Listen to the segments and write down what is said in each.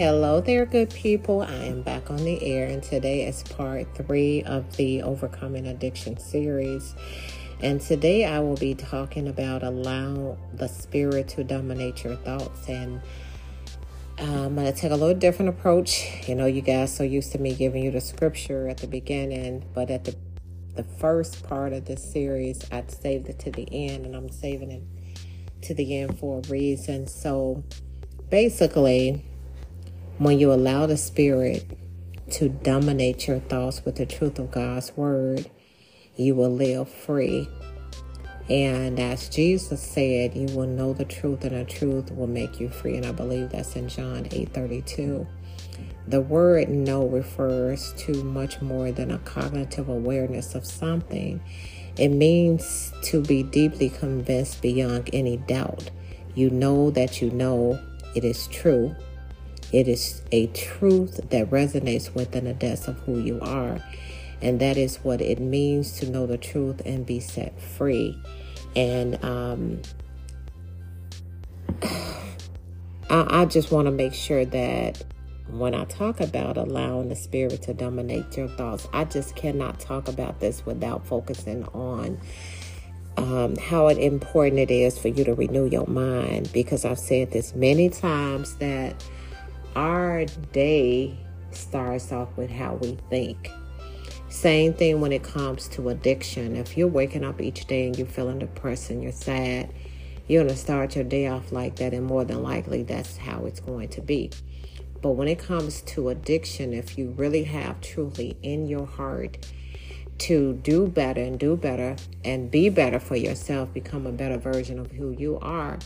Hello there, good people. I am back on the air, and today is part three of the Overcoming Addiction series. And today I will be talking about allow the spirit to dominate your thoughts. And um, I'm going to take a little different approach. You know, you guys so used to me giving you the scripture at the beginning, but at the the first part of this series, I'd saved it to the end, and I'm saving it to the end for a reason. So basically, when you allow the Spirit to dominate your thoughts with the truth of God's Word, you will live free. And as Jesus said, you will know the truth, and the truth will make you free. And I believe that's in John 8 32. The word know refers to much more than a cognitive awareness of something. It means to be deeply convinced beyond any doubt. You know that you know it is true. It is a truth that resonates within the depths of who you are. And that is what it means to know the truth and be set free. And um, I, I just want to make sure that when I talk about allowing the spirit to dominate your thoughts, I just cannot talk about this without focusing on um, how important it is for you to renew your mind. Because I've said this many times that our day starts off with how we think. Same thing when it comes to addiction. If you're waking up each day and you're feeling depressed and you're sad, you're going to start your day off like that, and more than likely, that's how it's going to be. But when it comes to addiction, if you really have truly in your heart to do better and do better and be better for yourself, become a better version of who you are,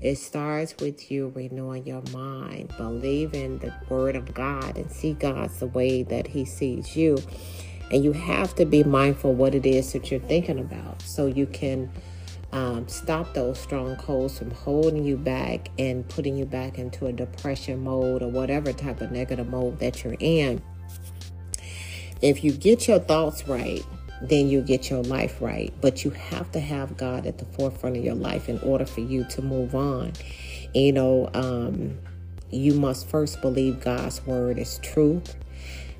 it starts with you renewing your mind, believing the word of God and see God's the way that He sees you. And you have to be mindful what it is that you're thinking about so you can um, stop those strongholds from holding you back and putting you back into a depression mode or whatever type of negative mode that you're in. If you get your thoughts right, then you get your life right. But you have to have God at the forefront of your life in order for you to move on. You know, um, you must first believe God's word is truth,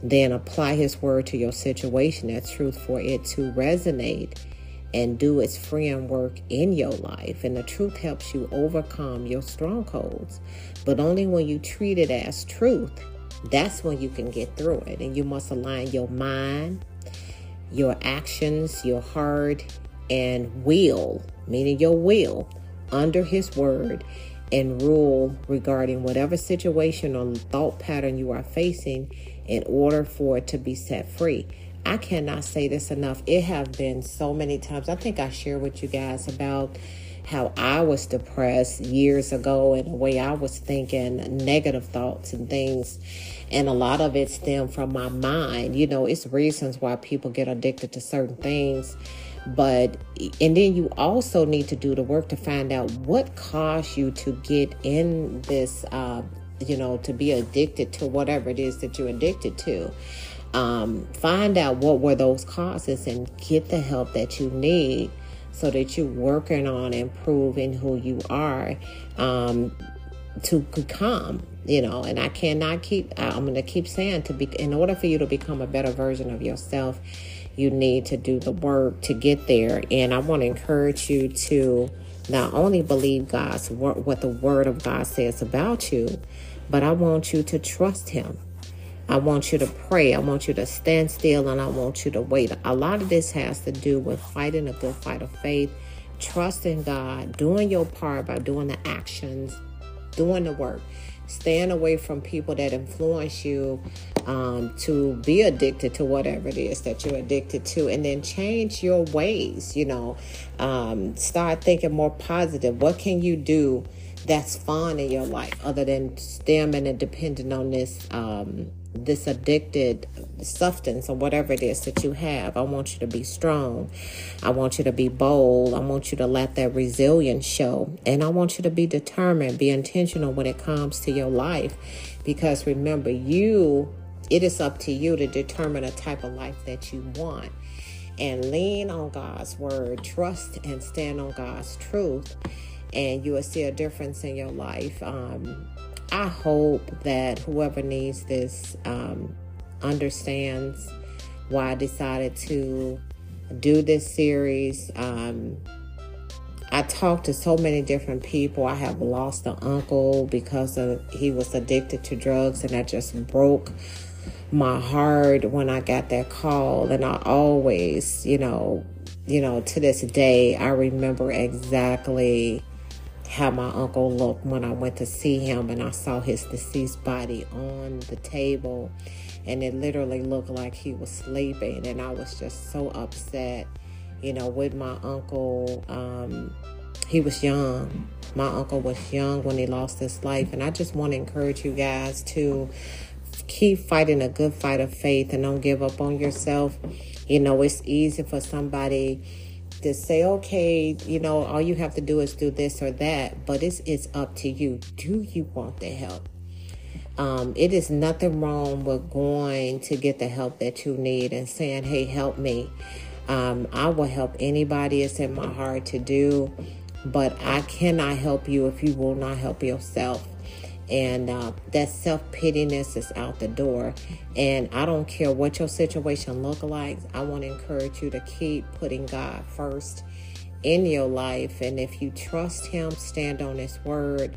then apply His word to your situation as truth for it to resonate and do its freeing work in your life. And the truth helps you overcome your strongholds. But only when you treat it as truth, that's when you can get through it. And you must align your mind, your actions, your heart, and will, meaning your will, under His word and rule regarding whatever situation or thought pattern you are facing in order for it to be set free. I cannot say this enough. It have been so many times. I think I shared with you guys about how I was depressed years ago and the way I was thinking negative thoughts and things. And a lot of it stemmed from my mind. You know, it's reasons why people get addicted to certain things. But, and then you also need to do the work to find out what caused you to get in this, uh, you know, to be addicted to whatever it is that you're addicted to um, find out what were those causes and get the help that you need so that you're working on improving who you are um, to become you know and i cannot keep i'm going to keep saying to be in order for you to become a better version of yourself you need to do the work to get there. And i want to encourage you to not only believe god's what the word of god says about you but i want you to trust him I want you to pray. I want you to stand still and I want you to wait. A lot of this has to do with fighting a good fight of faith, trusting God, doing your part by doing the actions, doing the work. Staying away from people that influence you um, to be addicted to whatever it is that you're addicted to, and then change your ways. You know, um, start thinking more positive. What can you do that's fun in your life other than stemming and depending on this um, this addicted substance or whatever it is that you have. I want you to be strong. I want you to be bold. I want you to let that resilience show. And I want you to be determined, be intentional when it comes to your life. Because remember, you, it is up to you to determine a type of life that you want. And lean on God's word, trust and stand on God's truth, and you will see a difference in your life. Um, I hope that whoever needs this um, understands why I decided to do this series. Um, I talked to so many different people. I have lost an uncle because of, he was addicted to drugs, and that just broke my heart when I got that call. And I always, you know, you know, to this day, I remember exactly how my uncle looked when I went to see him and I saw his deceased body on the table. And it literally looked like he was sleeping. And I was just so upset you know with my uncle. Um, he was young. My uncle was young when he lost his life. And I just want to encourage you guys to keep fighting a good fight of faith and don't give up on yourself. You know it's easy for somebody to say, okay, you know, all you have to do is do this or that, but it's it's up to you. Do you want the help? Um, it is nothing wrong with going to get the help that you need and saying, hey, help me. Um, I will help anybody it's in my heart to do, but I cannot help you if you will not help yourself and uh, that self-pityness is out the door. And i don't care what your situation look like i want to encourage you to keep putting god first in your life. And if you trust him stand on his word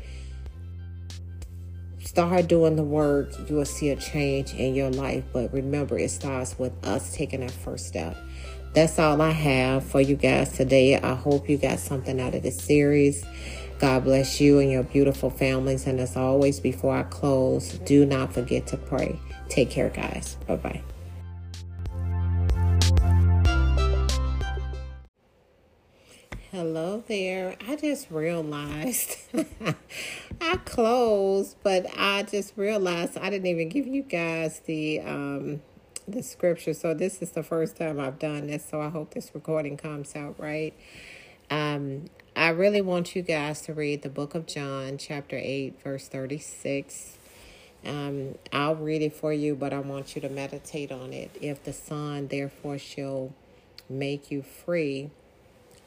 start doing the work you will see a change in your life. But remember it starts with us taking that first step. That's all i have for you guys today. I hope you got something out of this series God bless you and your beautiful families. And as always, before I close, do not forget to pray. Take care, guys. Bye bye. Hello there. I just realized I closed, but I just realized I didn't even give you guys the um the scripture. So this is the first time I've done this, so I hope this recording comes out right. Um I really want you guys to read the book of John, chapter 8, verse 36. Um, I'll read it for you, but I want you to meditate on it. If the Son therefore shall make you free,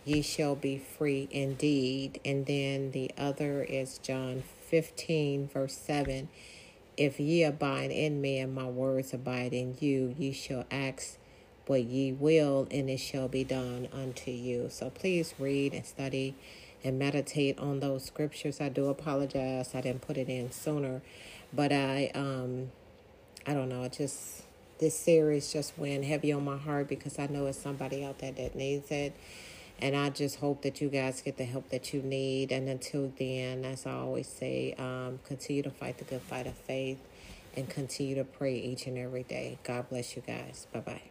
ye shall be free indeed. And then the other is John 15, verse 7. If ye abide in me and my words abide in you, ye shall ask what ye will, and it shall be done unto you. So please read and study and meditate on those scriptures. I do apologize I didn't put it in sooner, but I um I don't know, just this series just went heavy on my heart because I know it's somebody out there that needs it. And I just hope that you guys get the help that you need. And until then, as I always say, um, continue to fight the good fight of faith and continue to pray each and every day. God bless you guys. Bye bye.